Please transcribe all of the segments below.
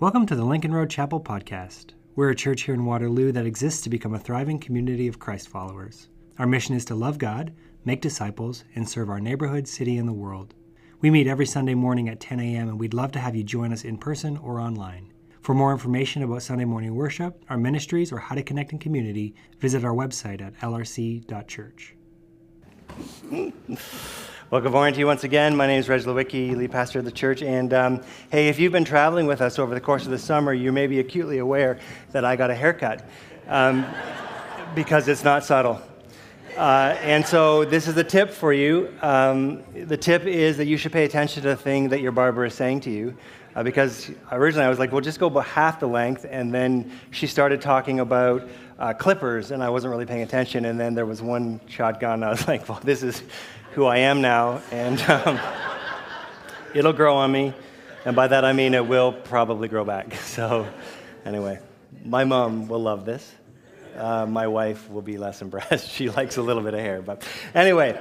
Welcome to the Lincoln Road Chapel podcast. We're a church here in Waterloo that exists to become a thriving community of Christ followers. Our mission is to love God, make disciples, and serve our neighborhood, city, and the world. We meet every Sunday morning at 10 a.m., and we'd love to have you join us in person or online. For more information about Sunday morning worship, our ministries, or how to connect in community, visit our website at lrc.church. To you once again. My name is Reg Lewicki, lead pastor of the church. And um, hey, if you've been traveling with us over the course of the summer, you may be acutely aware that I got a haircut um, because it's not subtle. Uh, and so this is a tip for you. Um, the tip is that you should pay attention to the thing that your barber is saying to you. Uh, because originally I was like, well, just go about half the length. And then she started talking about uh, clippers, and I wasn't really paying attention. And then there was one shotgun. I was like, well, this is who I am now, and um, it'll grow on me. And by that I mean it will probably grow back. So, anyway, my mom will love this. Uh, my wife will be less impressed. She likes a little bit of hair. But anyway,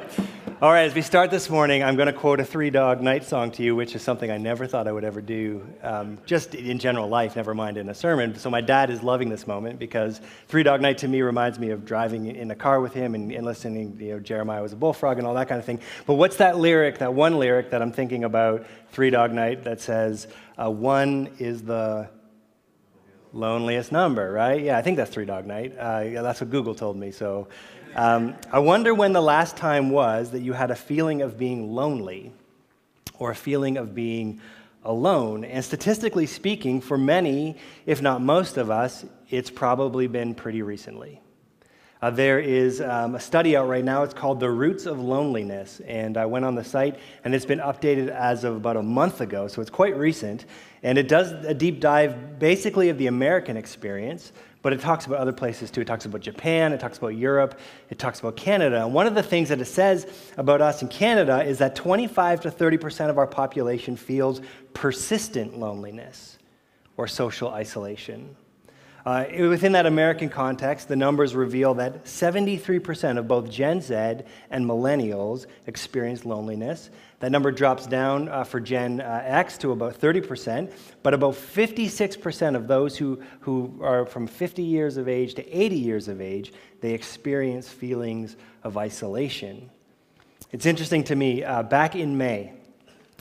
all right, as we start this morning, I'm going to quote a Three Dog Night song to you, which is something I never thought I would ever do, um, just in general life, never mind in a sermon. So my dad is loving this moment because Three Dog Night to me reminds me of driving in a car with him and, and listening, you know, Jeremiah was a bullfrog and all that kind of thing. But what's that lyric, that one lyric that I'm thinking about, Three Dog Night, that says, uh, one is the loneliest number, right? Yeah, I think that's Three Dog Night. Uh, yeah, that's what Google told me. So um, I wonder when the last time was that you had a feeling of being lonely or a feeling of being alone. And statistically speaking, for many, if not most of us, it's probably been pretty recently. Uh, there is um, a study out right now. It's called The Roots of Loneliness. And I went on the site, and it's been updated as of about a month ago, so it's quite recent. And it does a deep dive basically of the American experience, but it talks about other places too. It talks about Japan, it talks about Europe, it talks about Canada. And one of the things that it says about us in Canada is that 25 to 30% of our population feels persistent loneliness or social isolation. Uh, within that American context, the numbers reveal that 73% of both Gen Z and millennials experience loneliness. That number drops down uh, for Gen uh, X to about 30%, but about 56% of those who, who are from 50 years of age to 80 years of age, they experience feelings of isolation. It's interesting to me, uh, back in May,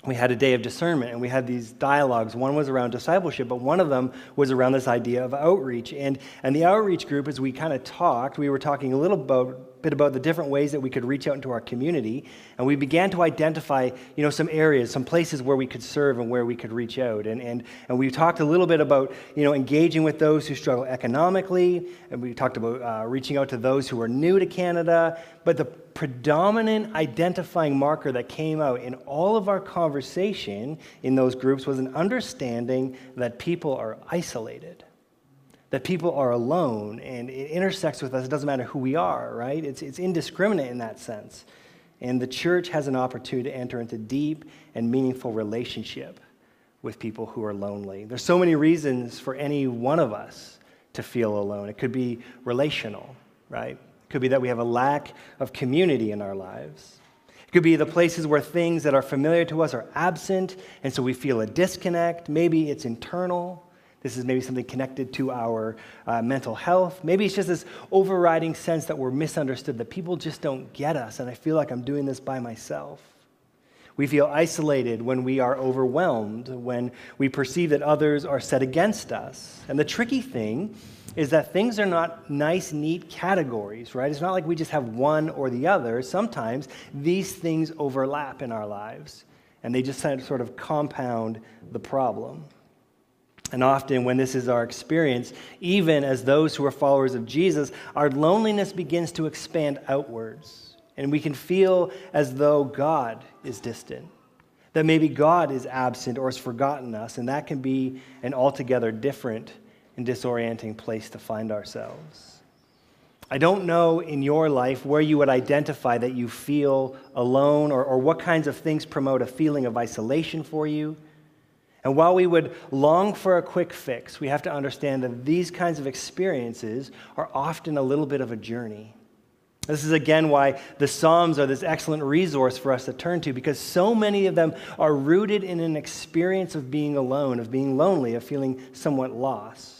we had a day of discernment and we had these dialogues. One was around discipleship, but one of them was around this idea of outreach. And, and the outreach group, as we kind of talked, we were talking a little about, bit about the different ways that we could reach out into our community. And we began to identify, you know, some areas, some places where we could serve and where we could reach out. And, and, and we talked a little bit about, you know, engaging with those who struggle economically. And we talked about uh, reaching out to those who are new to Canada. But the predominant identifying marker that came out in all of our conversation in those groups was an understanding that people are isolated, that people are alone, and it intersects with us. It doesn't matter who we are, right? It's, it's indiscriminate in that sense. And the church has an opportunity to enter into deep and meaningful relationship with people who are lonely. There's so many reasons for any one of us to feel alone. It could be relational, right? It could be that we have a lack of community in our lives. It could be the places where things that are familiar to us are absent, and so we feel a disconnect. Maybe it's internal. This is maybe something connected to our uh, mental health. Maybe it's just this overriding sense that we're misunderstood, that people just don't get us, and I feel like I'm doing this by myself. We feel isolated when we are overwhelmed, when we perceive that others are set against us. And the tricky thing is that things are not nice, neat categories, right? It's not like we just have one or the other. Sometimes these things overlap in our lives, and they just sort of compound the problem. And often, when this is our experience, even as those who are followers of Jesus, our loneliness begins to expand outwards. And we can feel as though God is distant, that maybe God is absent or has forgotten us, and that can be an altogether different and disorienting place to find ourselves. I don't know in your life where you would identify that you feel alone or, or what kinds of things promote a feeling of isolation for you. And while we would long for a quick fix, we have to understand that these kinds of experiences are often a little bit of a journey. This is again why the Psalms are this excellent resource for us to turn to because so many of them are rooted in an experience of being alone, of being lonely, of feeling somewhat lost.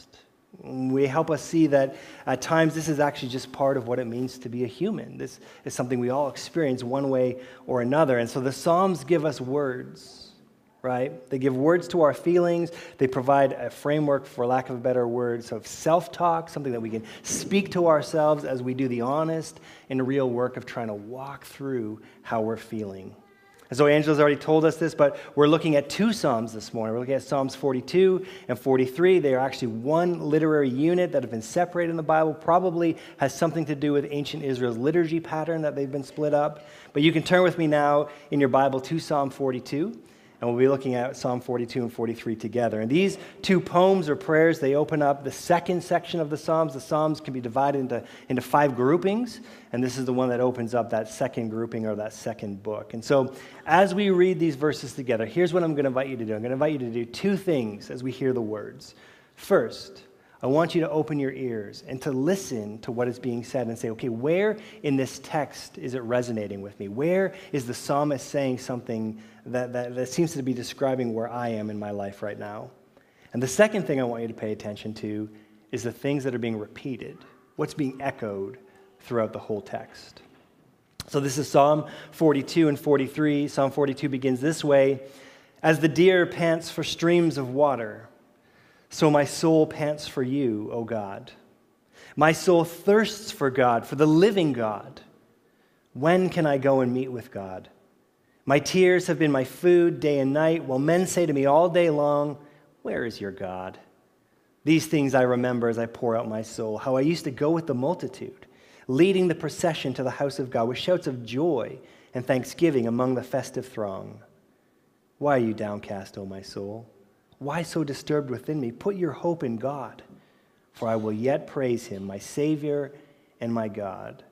We help us see that at times this is actually just part of what it means to be a human. This is something we all experience one way or another. And so the Psalms give us words right? They give words to our feelings. They provide a framework, for lack of a better word, so self talk, something that we can speak to ourselves as we do the honest and real work of trying to walk through how we're feeling. And so Angela's already told us this, but we're looking at two Psalms this morning. We're looking at Psalms 42 and 43. They are actually one literary unit that have been separated in the Bible, probably has something to do with ancient Israel's liturgy pattern that they've been split up. But you can turn with me now in your Bible to Psalm 42. And we'll be looking at Psalm 42 and 43 together. And these two poems or prayers, they open up the second section of the Psalms. The Psalms can be divided into, into five groupings. And this is the one that opens up that second grouping or that second book. And so as we read these verses together, here's what I'm going to invite you to do I'm going to invite you to do two things as we hear the words. First, I want you to open your ears and to listen to what is being said and say, okay, where in this text is it resonating with me? Where is the psalmist saying something that, that, that seems to be describing where I am in my life right now? And the second thing I want you to pay attention to is the things that are being repeated, what's being echoed throughout the whole text. So this is Psalm 42 and 43. Psalm 42 begins this way As the deer pants for streams of water, so my soul pants for you, O God. My soul thirsts for God, for the living God. When can I go and meet with God? My tears have been my food day and night, while men say to me all day long, Where is your God? These things I remember as I pour out my soul, how I used to go with the multitude, leading the procession to the house of God with shouts of joy and thanksgiving among the festive throng. Why are you downcast, O my soul? Why so disturbed within me? Put your hope in God, for I will yet praise him, my Savior and my God.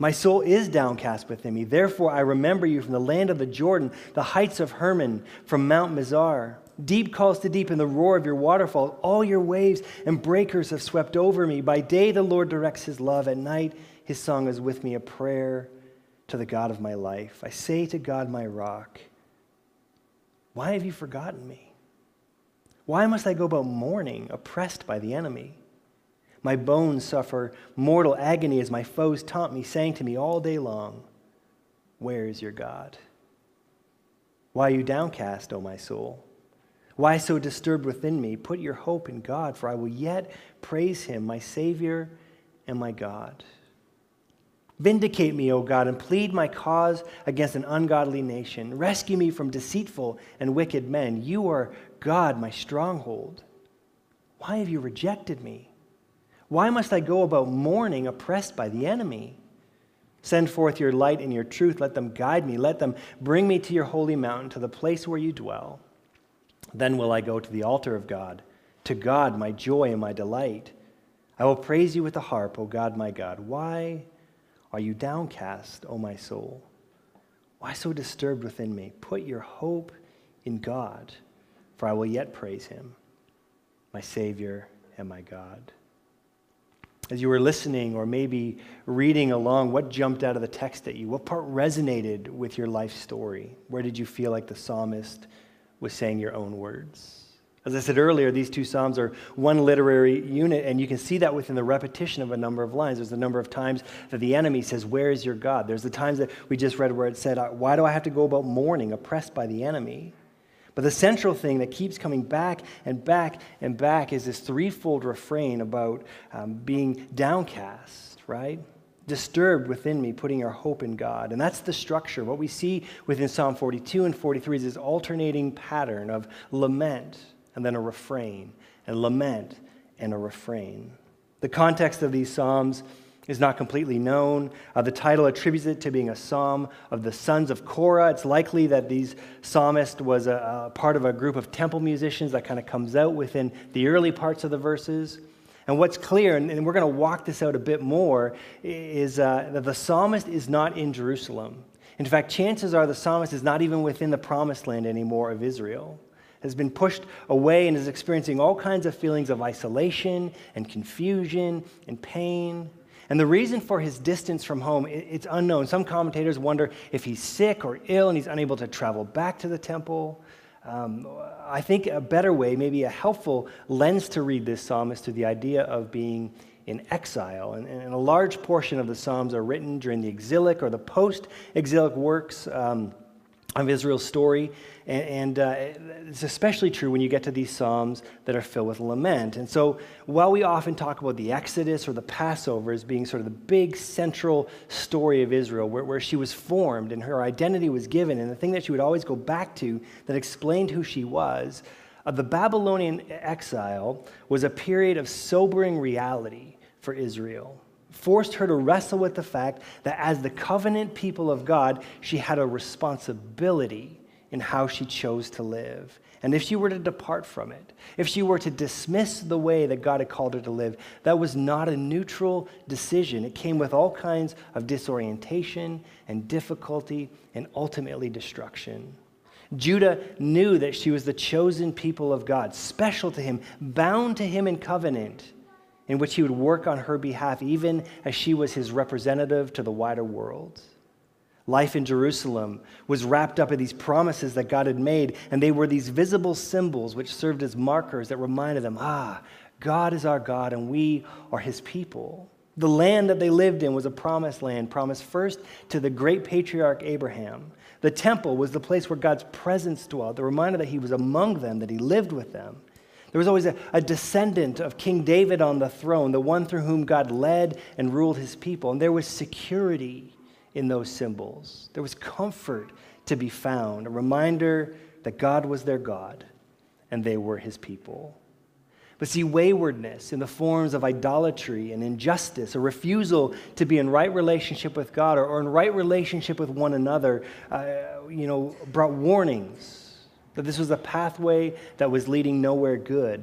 My soul is downcast within me. Therefore, I remember you from the land of the Jordan, the heights of Hermon, from Mount Mizar. Deep calls to deep in the roar of your waterfall. All your waves and breakers have swept over me. By day, the Lord directs his love. At night, his song is with me, a prayer to the God of my life. I say to God, my rock, Why have you forgotten me? Why must I go about mourning, oppressed by the enemy? My bones suffer mortal agony as my foes taunt me, saying to me all day long, Where is your God? Why are you downcast, O my soul? Why so disturbed within me? Put your hope in God, for I will yet praise him, my Savior and my God. Vindicate me, O God, and plead my cause against an ungodly nation. Rescue me from deceitful and wicked men. You are God, my stronghold. Why have you rejected me? Why must I go about mourning, oppressed by the enemy? Send forth your light and your truth. Let them guide me. Let them bring me to your holy mountain, to the place where you dwell. Then will I go to the altar of God, to God, my joy and my delight. I will praise you with the harp, O God, my God. Why? Are you downcast, O my soul? Why so disturbed within me? Put your hope in God, for I will yet praise him, my Savior and my God. As you were listening or maybe reading along, what jumped out of the text at you? What part resonated with your life story? Where did you feel like the psalmist was saying your own words? As I said earlier, these two Psalms are one literary unit, and you can see that within the repetition of a number of lines. There's a number of times that the enemy says, Where is your God? There's the times that we just read where it said, Why do I have to go about mourning, oppressed by the enemy? But the central thing that keeps coming back and back and back is this threefold refrain about um, being downcast, right? Disturbed within me, putting our hope in God. And that's the structure. What we see within Psalm 42 and 43 is this alternating pattern of lament and then a refrain, and lament and a refrain. The context of these Psalms is not completely known. Uh, the title attributes it to being a psalm of the sons of Korah. It's likely that these psalmist was a, a part of a group of temple musicians that kind of comes out within the early parts of the verses. And what's clear, and, and we're going to walk this out a bit more, is uh, that the psalmist is not in Jerusalem. In fact, chances are the psalmist is not even within the promised land anymore of Israel has been pushed away and is experiencing all kinds of feelings of isolation and confusion and pain. And the reason for his distance from home, it's unknown. Some commentators wonder if he's sick or ill and he's unable to travel back to the temple. Um, I think a better way, maybe a helpful lens to read this psalm is to the idea of being in exile. And, and, a large portion of the Psalms are written during the exilic or the post exilic works. Um, of Israel's story. And, and uh, it's especially true when you get to these Psalms that are filled with lament. And so, while we often talk about the Exodus or the Passover as being sort of the big central story of Israel, where, where she was formed and her identity was given, and the thing that she would always go back to that explained who she was, uh, the Babylonian exile was a period of sobering reality for Israel forced her to wrestle with the fact that as the covenant people of God, she had a responsibility in how she chose to live. And if she were to depart from it, if she were to dismiss the way that God had called her to live, that was not a neutral decision. It came with all kinds of disorientation and difficulty and ultimately destruction. Judah knew that she was the chosen people of God, special to him, bound to him in covenant in which he would work on her behalf, even as she was his representative to the wider world. Life in Jerusalem was wrapped up in these promises that God had made, and they were these visible symbols which served as markers that reminded them ah, God is our God, and we are his people. The land that they lived in was a promised land, promised first to the great patriarch Abraham. The temple was the place where God's presence dwelt, the reminder that he was among them, that he lived with them. There was always a, a, descendant of King David on the throne, the one through whom God led and ruled his people. And there was security in those symbols. There was comfort to be found, a reminder that God was their God and they were his people. But see, waywardness in the forms of idolatry and injustice, a refusal to be in right relationship with God or, or in right relationship with one another, uh, you know, brought warnings that this was a pathway that was leading nowhere good.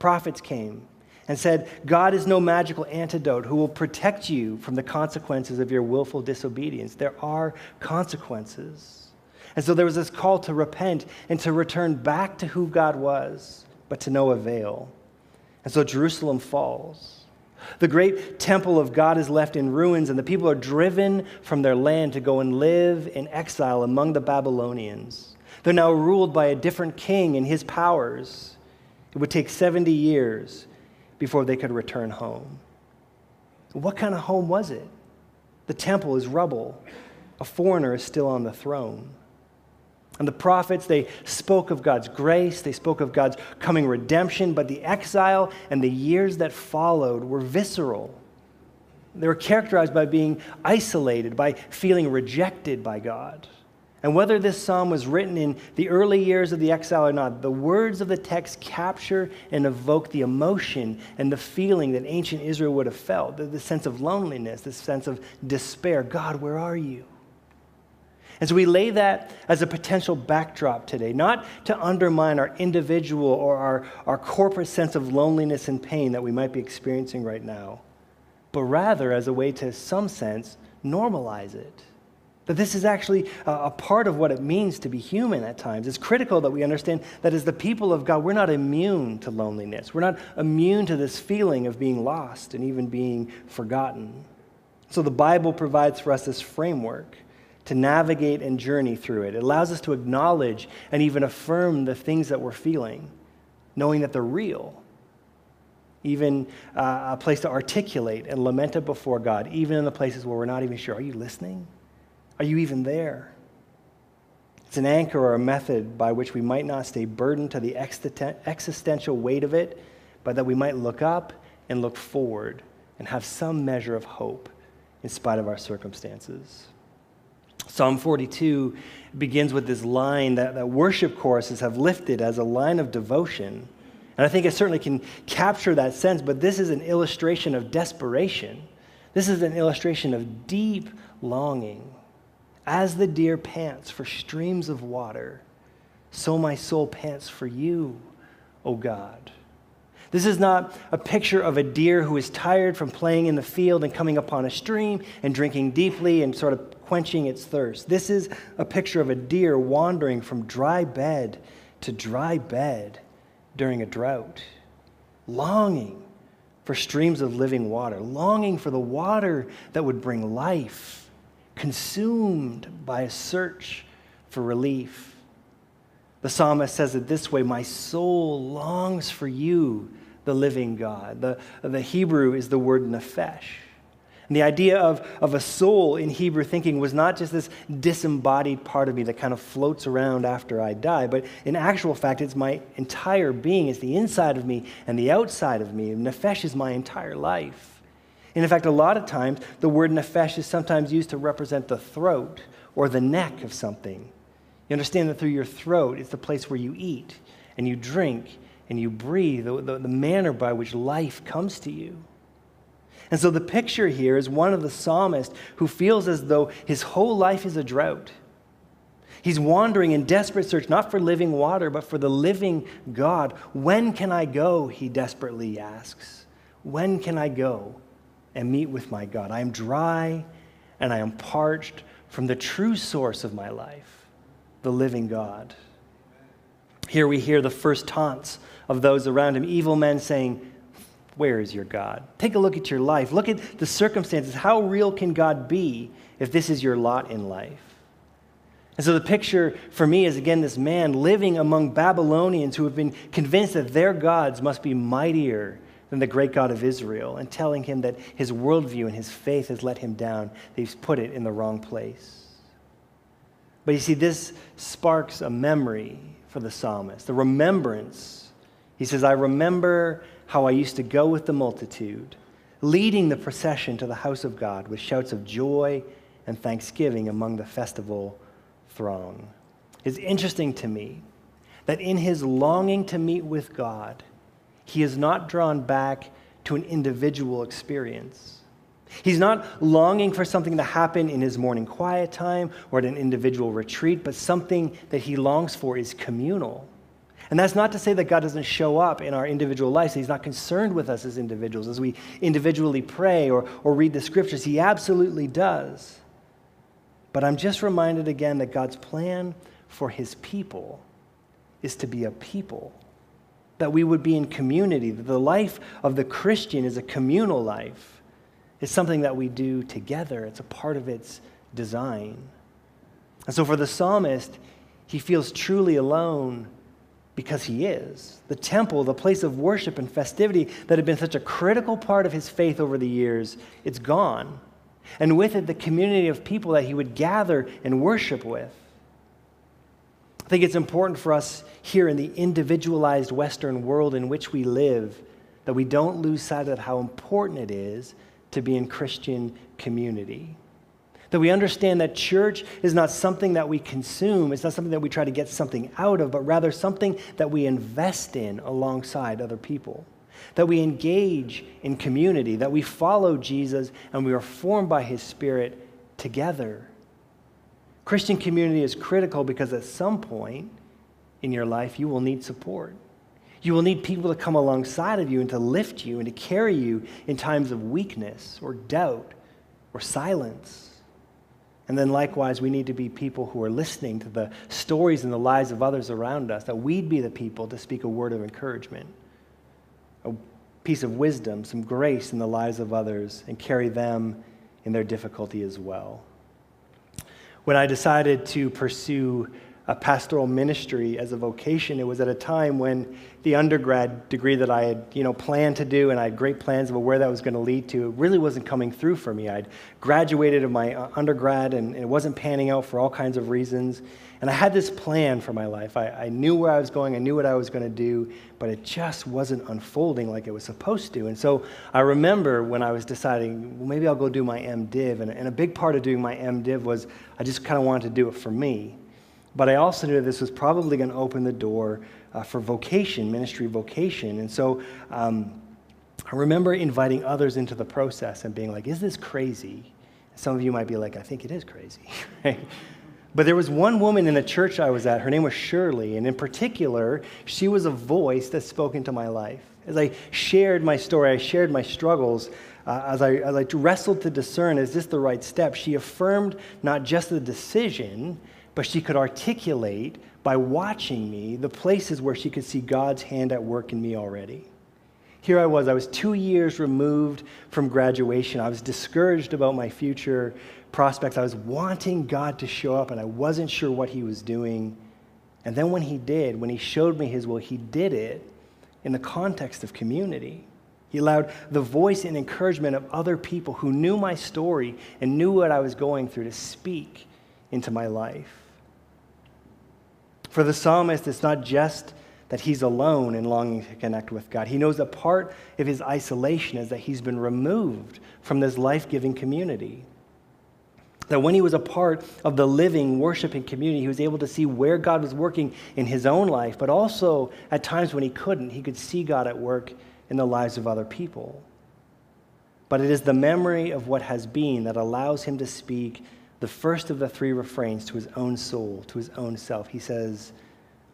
Prophets came and said, God is no magical antidote who will protect you from the consequences of your willful disobedience. There are consequences. And so there was this call to repent and to return back to who God was, but to no avail. And so Jerusalem falls. The great temple of God is left in ruins, and the people are driven from their land to go and live in exile among the Babylonians. They're now ruled by a different king and his powers. It would take 70 years before they could return home. What kind of home was it? The temple is rubble. A foreigner is still on the throne. And the prophets, they spoke of God's grace, they spoke of God's coming redemption, but the exile and the years that followed were visceral. They were characterized by being isolated, by feeling rejected by God. And whether this psalm was written in the early years of the exile or not, the words of the text capture and evoke the emotion and the feeling that ancient Israel would have felt the, the sense of loneliness, the sense of despair. God, where are you? And so we lay that as a potential backdrop today, not to undermine our individual or our, our corporate sense of loneliness and pain that we might be experiencing right now, but rather as a way to, some sense, normalize it that this is actually a, part of what it means to be human at times. It's critical that we understand that as the people of God, we're not immune to loneliness. We're not immune to this feeling of being lost and even being forgotten. So the Bible provides for us this framework to navigate and journey through it. It allows us to acknowledge and even affirm the things that we're feeling, knowing that they're real. Even uh, a place to articulate and lament it before God, even in the places where we're not even sure. Are you listening? Are you even there? It's an anchor or a method by which we might not stay burdened to the existential weight of it, but that we might look up and look forward and have some measure of hope in spite of our circumstances. Psalm 42 begins with this line that, that worship choruses have lifted as a line of devotion. And I think it certainly can capture that sense, but this is an illustration of desperation. This is an illustration of deep longing. As the deer pants for streams of water, so my soul pants for you, O God. This is not a picture of a deer who is tired from playing in the field and coming upon a stream and drinking deeply and sort of quenching its thirst. This is a picture of a deer wandering from dry bed to dry bed during a drought, longing for streams of living water, longing for the water that would bring life, consumed by a search for relief. The psalmist says it this way My soul longs for you, the living God. The, the Hebrew is the word nephesh. And the idea of, of a soul in Hebrew thinking was not just this disembodied part of me that kind of floats around after I die, but in actual fact, it's my entire being. It's the inside of me and the outside of me. Nefesh is my entire life. And in fact, a lot of times, the word nefesh is sometimes used to represent the throat or the neck of something. You understand that through your throat, it's the place where you eat and you drink and you breathe, the, the, the manner by which life comes to you. And so the picture here is one of the psalmists who feels as though his whole life is a drought. He's wandering in desperate search, not for living water, but for the living God. When can I go? He desperately asks. When can I go and meet with my God? I am dry and I am parched from the true source of my life, the living God. Here we hear the first taunts of those around him, evil men saying, where is your God? Take a look at your life. Look at the circumstances. How real can God be if this is your lot in life? And so the picture for me is again this man living among Babylonians who have been convinced that their gods must be mightier than the great God of Israel and telling him that his worldview and his faith has let him down, that he's put it in the wrong place. But you see, this sparks a memory for the psalmist, the remembrance. He says, I remember how I used to go with the multitude, leading the procession to the house of God with shouts of joy and thanksgiving among the festival throng. It's interesting to me that in his longing to meet with God, he is not drawn back to an individual experience. He's not longing for something to happen in his morning quiet time or at an individual retreat, but something that he longs for is communal. And that's not to say that God doesn't show up in our individual lives. He's not concerned with us as individuals as we individually pray or, or read the scriptures. He absolutely does. But I'm just reminded again that God's plan for his people is to be a people, that we would be in community, that the life of the Christian is a communal life. It's something that we do together, it's a part of its design. And so for the psalmist, he feels truly alone because he is. The temple, the place of worship and festivity that had been such a critical part of his faith over the years, it's gone. And with it, the community of people that he would gather and worship with. I think it's important for us here in the individualized Western world in which we live that we don't lose sight of how important it is to be in Christian community. That we understand that church is not something that we consume, it's not something that we try to get something out of, but rather something that we invest in alongside other people. That we engage in community, that we follow Jesus and we are formed by his Spirit together. Christian community is critical because at some point in your life, you will need support. You will need people to come alongside of you and to lift you and to carry you in times of weakness or doubt or silence. And then likewise, we need to be people who are listening to the stories and the lives of others around us, that we'd be the people to speak a word of encouragement, a piece of wisdom, some grace in the lives of others, and carry them in their difficulty as well. When I decided to pursue a pastoral ministry as a vocation. It was at a time when the undergrad degree that I had, you know, planned to do and I had great plans of where that was going to lead to, it really wasn't coming through for me. I'd graduated of my uh, undergrad and it wasn't panning out for all kinds of reasons. And I had this plan for my life. I, I knew where I was going, I knew what I was going to do, but it just wasn't unfolding like it was supposed to. And so I remember when I was deciding, well, maybe I'll go do my MDiv. And, and a big part of doing my MDiv was I just kind of wanted to do it for me. But I also knew this was probably going to open the door uh, for vocation, ministry vocation. And so um, I remember inviting others into the process and being like, is this crazy? Some of you might be like, I think it is crazy. But there was one woman in the church I was at, her name was Shirley, and in particular, she was a voice that spoke into my life. As I shared my story, I shared my struggles, uh, as, I, as I wrestled to discern, is this the right step? She affirmed not just the decision, but she could articulate by watching me the places where she could see God's hand at work in me already. Here I was, I was two years removed from graduation. I was discouraged about my future prospects. I was wanting God to show up, and I wasn't sure what He was doing. And then when He did, when He showed me His will, He did it in the context of community. He allowed the voice and encouragement of other people who knew my story and knew what I was going through to speak into my life. For the psalmist, it's not just that he's alone and longing to connect with God. He knows a part of his isolation is that he's been removed from this life giving community. That when he was a part of the living, worshiping community, he was able to see where God was working in his own life, but also at times when he couldn't, he could see God at work in the lives of other people. But it is the memory of what has been that allows him to speak the first of the three refrains to his own soul, to his own self. He says,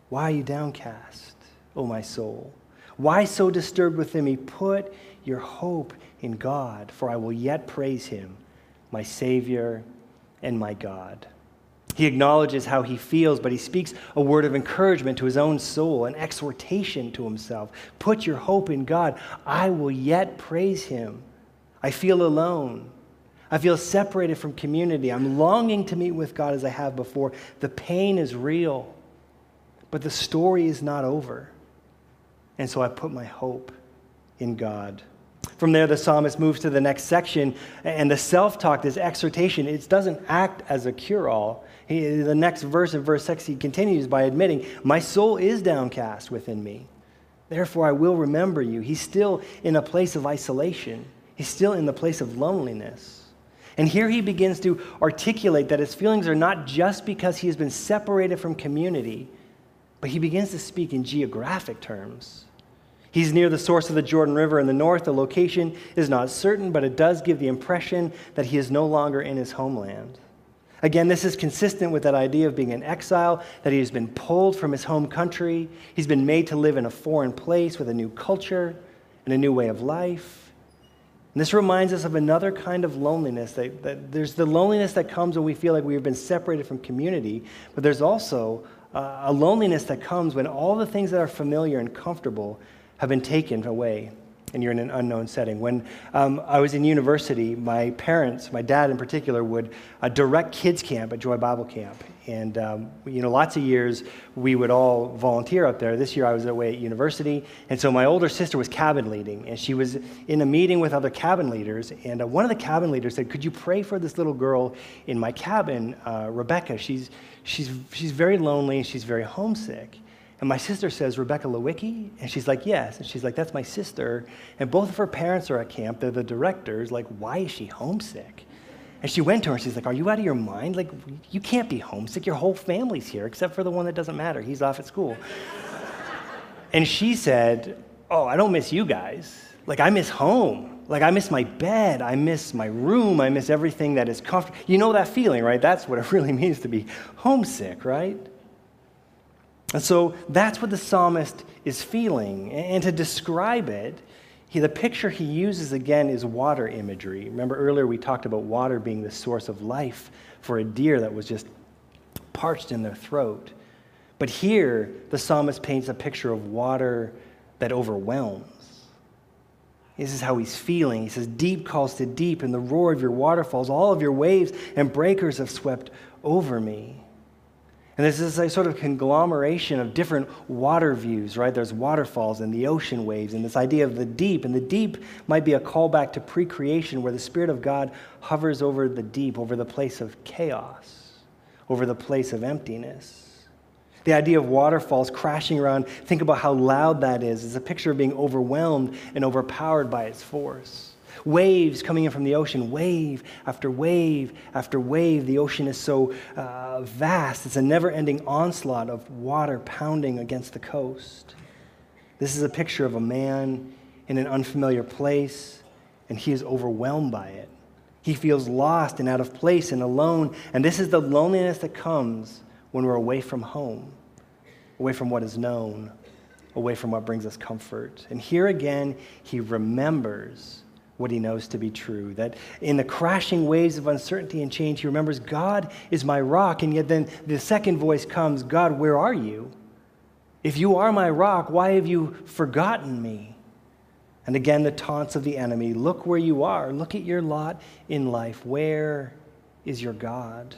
Why are you downcast, O my soul? Why so disturbed within me? Put your hope in God, for I will yet praise him, my Savior and my God. He acknowledges how he feels, but he speaks a word of encouragement to his own soul, an exhortation to himself. Put your hope in God. I will yet praise him. I feel alone. I feel separated from community. I'm longing to meet with God as I have before. The pain is real, but the story is not over. And so I put my hope in God. From there, the psalmist moves to the next section, and the self talk, this exhortation, it doesn't act as a cure all. The next verse of verse 6, he continues by admitting, My soul is downcast within me. Therefore, I will remember you. He's still in a place of isolation, he's still in the place of loneliness. And here he begins to articulate that his feelings are not just because he has been separated from community, but he begins to speak in geographic terms. He's near the source of the Jordan River in the north. The location is not certain, but it does give the impression that he is no longer in his homeland. Again, this is consistent with that idea of being an exile, that he has been pulled from his home country. He's been made to live in a foreign place with a new culture and a new way of life. And this reminds us of another kind of loneliness. That, that, there's the loneliness that comes when we feel like we've been separated from community, but there's also uh, a loneliness that comes when all the things that are familiar and comfortable have been taken away and you're in an unknown setting. When um, I was in university, my parents, my dad in particular, would uh, direct kids camp at Joy Bible Camp. And, um, you know, lots of years we would all volunteer up there. This year I was away at university. And so my older sister was cabin leading. And she was in a meeting with other cabin leaders. And uh, one of the cabin leaders said, Could you pray for this little girl in my cabin, uh, Rebecca? She's, she's, she's very lonely and she's very homesick. And my sister says, Rebecca Lewicki? And she's like, yes. And she's like, that's my sister. And both of her parents are at camp. They're the directors. Like, why is she homesick? And she went to her and she's like, Are you out of your mind? Like, you can't be homesick. Your whole family's here, except for the one that doesn't matter. He's off at school. and she said, Oh, I don't miss you guys. Like, I miss home. Like, I miss my bed. I miss my room. I miss everything that is comfortable. You know that feeling, right? That's what it really means to be homesick, right? And so that's what the psalmist is feeling. And to describe it, he, the picture he uses again is water imagery. Remember earlier we talked about water being the source of life for a deer that was just parched in their throat. But here, the psalmist paints a picture of water that overwhelms. This is how he's feeling. He says, Deep calls to deep, and the roar of your waterfalls, all of your waves and breakers have swept over me. And this is a sort of conglomeration of different water views, right? There's waterfalls and the ocean waves, and this idea of the deep. And the deep might be a callback to pre creation, where the Spirit of God hovers over the deep, over the place of chaos, over the place of emptiness. The idea of waterfalls crashing around, think about how loud that is. It's a picture of being overwhelmed and overpowered by its force. Waves coming in from the ocean, wave after wave after wave. The ocean is so uh, vast, it's a never ending onslaught of water pounding against the coast. This is a picture of a man in an unfamiliar place, and he is overwhelmed by it. He feels lost and out of place and alone. And this is the loneliness that comes when we're away from home, away from what is known, away from what brings us comfort. And here again, he remembers what he knows to be true. That in the crashing waves of uncertainty and change, he remembers God is my rock. And yet then the second voice comes God, where are you? If you are my rock, why have you forgotten me? And again, the taunts of the enemy look where you are, look at your lot in life. Where is your God?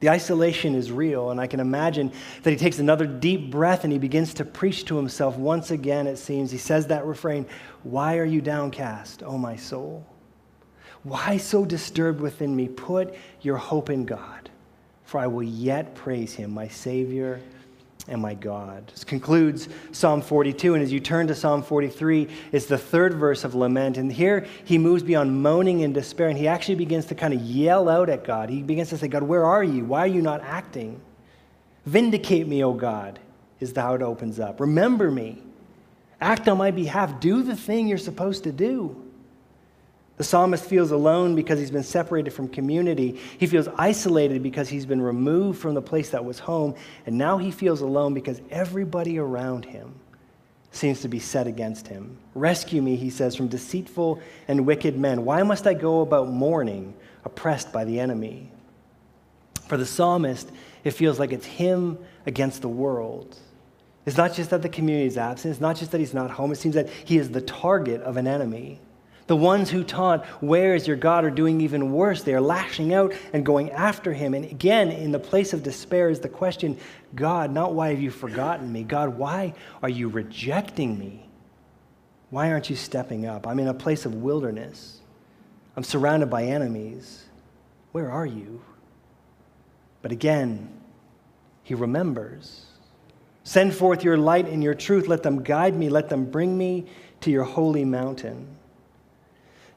The isolation is real, and I can imagine that he takes another deep breath and he begins to preach to himself once again, it seems. He says that refrain Why are you downcast, O my soul? Why so disturbed within me? Put your hope in God, for I will yet praise him, my Savior and my God. This concludes Psalm 42. And as you turn to Psalm 43, it's the third verse of lament. And here he moves beyond moaning and despair, and he actually begins to kind of yell out at God. He begins to say, God, where are you? Why are you not acting? Vindicate me, O God, is how it opens up. Remember me. Act on my behalf. Do the thing you're supposed to do. The psalmist feels alone because he's been separated from community. He feels isolated because he's been removed from the place that was home. And now he feels alone because everybody around him seems to be set against him. Rescue me, he says, from deceitful and wicked men. Why must I go about mourning, oppressed by the enemy? For the psalmist, it feels like it's him against the world. It's not just that the community is absent, it's not just that he's not home, it seems that he is the target of an enemy. The ones who taunt, Where is your God? are doing even worse. They are lashing out and going after him. And again, in the place of despair is the question God, not why have you forgotten me? God, why are you rejecting me? Why aren't you stepping up? I'm in a place of wilderness. I'm surrounded by enemies. Where are you? But again, he remembers. Send forth your light and your truth. Let them guide me. Let them bring me to your holy mountain.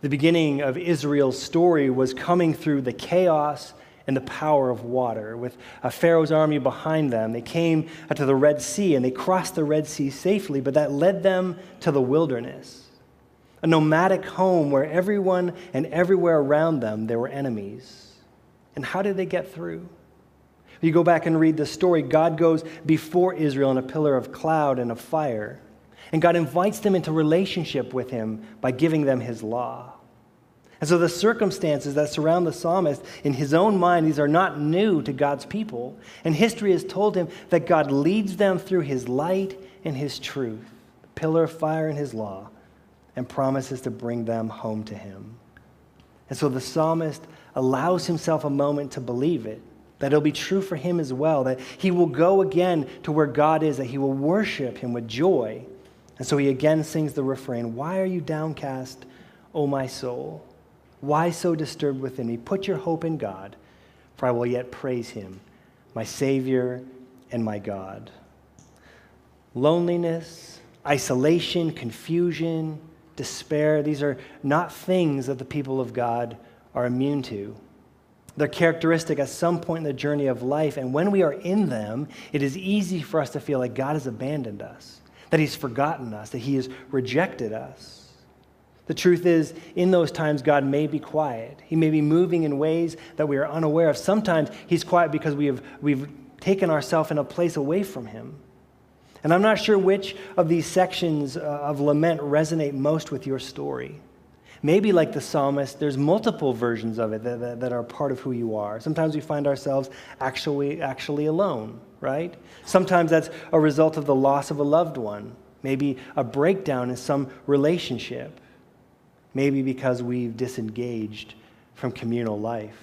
The beginning of Israel's story was coming through the chaos and the power of water. With uh, Pharaoh's army behind them, they came to the Red Sea and they crossed the Red Sea safely, but that led them to the wilderness, a nomadic home where everyone and everywhere around them there were enemies. And how did they get through? You go back and read the story, God goes before Israel in a pillar of cloud and of fire. And God invites them into relationship with Him by giving them His law. And so the circumstances that surround the psalmist, in his own mind, these are not new to God's people. And history has told him that God leads them through His light and His truth, the pillar of fire and His law, and promises to bring them home to Him. And so the psalmist allows himself a moment to believe it that it'll be true for him as well, that he will go again to where God is, that he will worship him with joy, and so he again sings the refrain Why are you downcast, O my soul? Why so disturbed within me? Put your hope in God, for I will yet praise him, my Savior and my God. Loneliness, isolation, confusion, despair, these are not things that the people of God are immune to. They're characteristic at some point in the journey of life, and when we are in them, it is easy for us to feel like God has abandoned us that He's forgotten us, that He has rejected us. The truth is, in those times, God may be quiet. He may be moving in ways that we are unaware of. Sometimes He's quiet because we have, we've taken ourselves in a place away from Him. And I'm not sure which of these sections uh, of lament resonate most with your story. Maybe, like the psalmist, there's multiple versions of it that, that, that, are part of who you are. Sometimes we find ourselves actually, actually alone, right? Sometimes that's a result of the loss of a loved one, maybe a breakdown in some relationship, maybe because we've disengaged from communal life.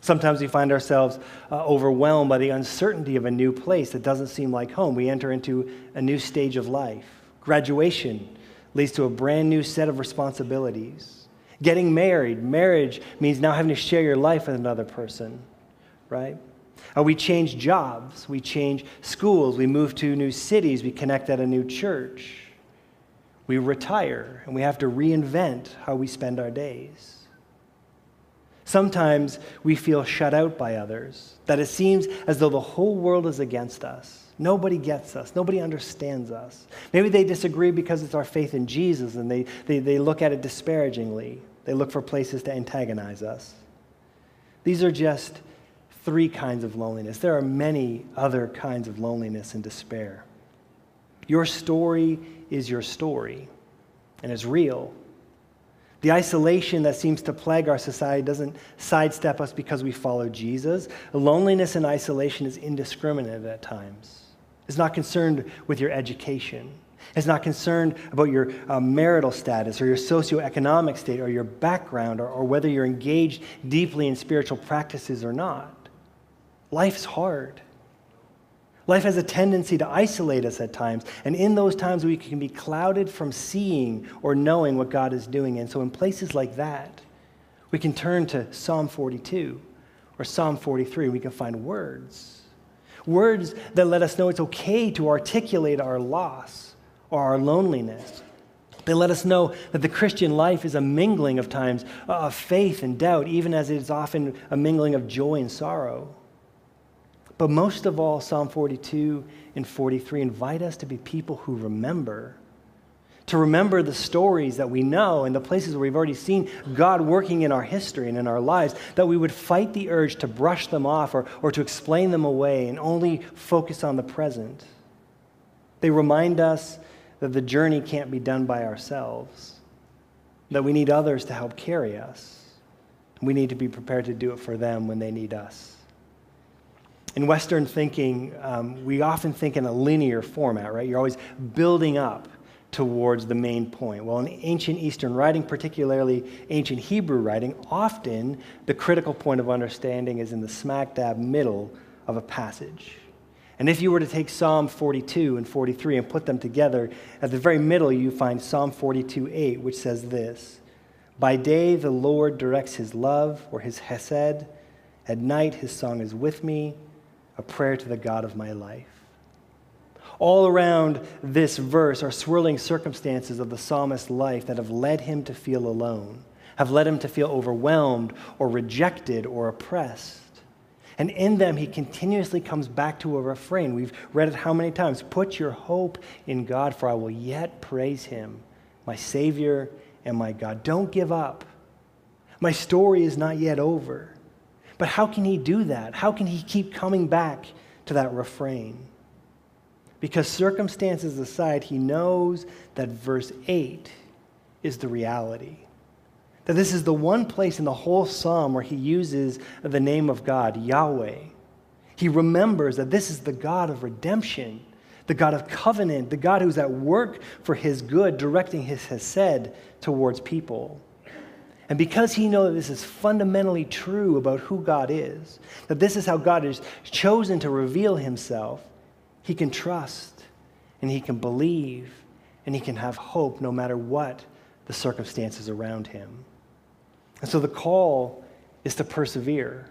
Sometimes we find ourselves uh, overwhelmed by the uncertainty of a new place that doesn't seem like home. We enter into a new stage of life. Graduation leads to a brand new set of responsibilities. Getting married, marriage means now having to share your life with another person, right? Uh, we change jobs, we change schools, we move to new cities, we connect at a new church. We retire and we have to reinvent how we spend our days. Sometimes we feel shut out by others, that it seems as though the whole world is against us. Nobody gets us. Nobody understands us. Maybe they disagree because it's our faith in Jesus and they, they, they look at it disparagingly. They look for places to antagonize us. These are just three kinds of loneliness. There are many other kinds of loneliness and despair. Your story is your story and it's real. The isolation that seems to plague our society doesn't sidestep us because we follow Jesus. Loneliness and isolation is indiscriminate at times is not concerned with your education. is not concerned about your uh, marital status or your socioeconomic state or your background or, or whether you're engaged deeply in spiritual practices or not. Life's hard. Life has a tendency to isolate us at times, and in those times we can be clouded from seeing or knowing what God is doing. And so, in places like that, we can turn to Psalm 42 or Psalm 43, and we can find words. Words that let us know it's okay to articulate our loss or our loneliness. They let us know that the Christian life is a mingling of times uh, of faith and doubt, even as it is often a mingling of joy and sorrow. But most of all, Psalm 42 and 43 invite us to be people who remember to remember the stories that we know and the places where we've already seen God working in our history and in our lives, that we would fight the urge to brush them off or, or to explain them away and only focus on the present. They remind us that the journey can't be done by ourselves, that we need others to help carry us. We need to be prepared to do it for them when they need us. In Western thinking, um, we often think in a linear format, right? You're always building up towards the main point. Well, in ancient Eastern writing, particularly ancient Hebrew writing, often the critical point of understanding is in the smack dab middle of a passage. And if you were to take Psalm 42 and 43 and put them together, at the very middle you find Psalm 42 8, which says this By day the Lord directs his love or his hesed, at night his song is with me, a prayer to the God of my life. All around this verse are swirling circumstances of the psalmist's life that have led him to feel alone, have led him to feel overwhelmed or rejected or oppressed. And in them, he continuously comes back to a refrain. We've read it how many times? Put your hope in God, for I will yet praise him, my Savior and my God. Don't give up. My story is not yet over. But how can he do that? How can he keep coming back to that refrain? Because circumstances aside, he knows that verse 8 is the reality. That this is the one place in the whole psalm where he uses the name of God, Yahweh. He remembers that this is the God of redemption, the God of covenant, the God who's at work for his good, directing his hesed towards people. And because he knows that this is fundamentally true about who God is, that this is how God has chosen to reveal himself, he can trust and he can believe and he can have hope no matter what the circumstances around him. And so the call is to persevere.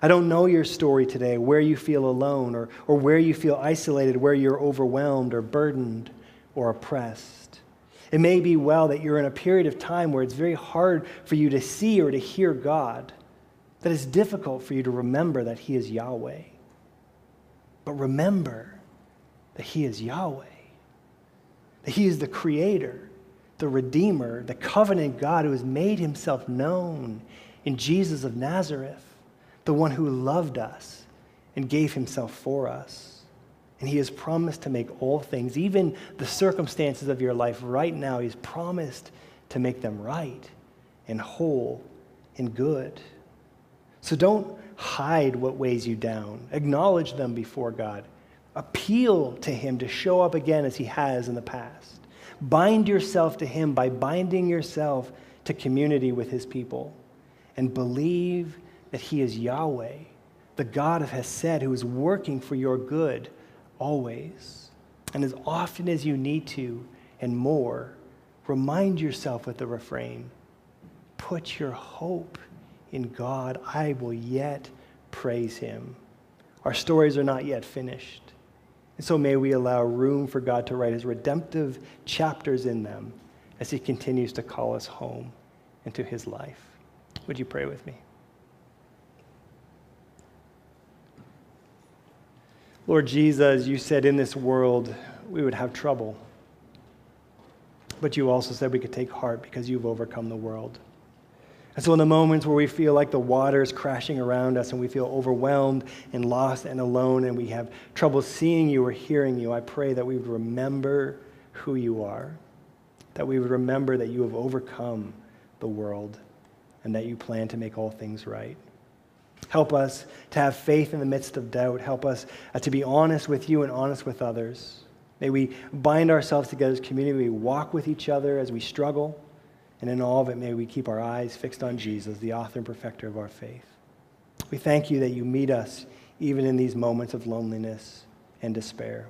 I don't know your story today, where you feel alone or, or where you feel isolated, where you're overwhelmed or burdened or oppressed. It may be well that you're in a period of time where it's very hard for you to see or to hear God, that it's difficult for you to remember that He is Yahweh. But remember that He is Yahweh, that He is the Creator, the Redeemer, the covenant God who has made Himself known in Jesus of Nazareth, the one who loved us and gave Himself for us. And He has promised to make all things, even the circumstances of your life right now, He's promised to make them right and whole and good. So don't hide what weighs you down. Acknowledge them before God. Appeal to Him to show up again as He has in the past. Bind yourself to Him by binding yourself to community with His people. And believe that He is Yahweh, the God of Hesed, who is working for your good always. And as often as you need to and more, remind yourself with the refrain put your hope in God, I will yet praise him. Our stories are not yet finished. And so may we allow room for God to write his redemptive chapters in them as he continues to call us home into his life. Would you pray with me? Lord Jesus, you said in this world we would have trouble. But you also said we could take heart because you've overcome the world. And so, in the moments where we feel like the water is crashing around us and we feel overwhelmed and lost and alone and we have trouble seeing you or hearing you, I pray that we would remember who you are, that we would remember that you have overcome the world and that you plan to make all things right. Help us to have faith in the midst of doubt. Help us uh, to be honest with you and honest with others. May we bind ourselves together as a community. We walk with each other as we struggle. And in all of it, may we keep our eyes fixed on Jesus, the author and perfecter of our faith. We thank you that you meet us even in these moments of loneliness and despair.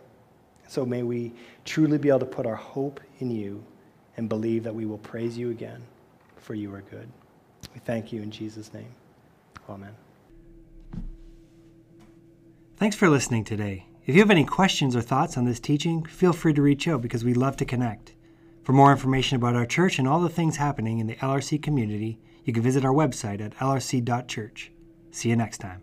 So may we truly be able to put our hope in you and believe that we will praise you again, for you are good. We thank you in Jesus' name. Amen. Thanks for listening today. If you have any questions or thoughts on this teaching, feel free to reach out because we love to connect. For more information about our church and all the things happening in the LRC community, you can visit our website at lrc.church. See you next time.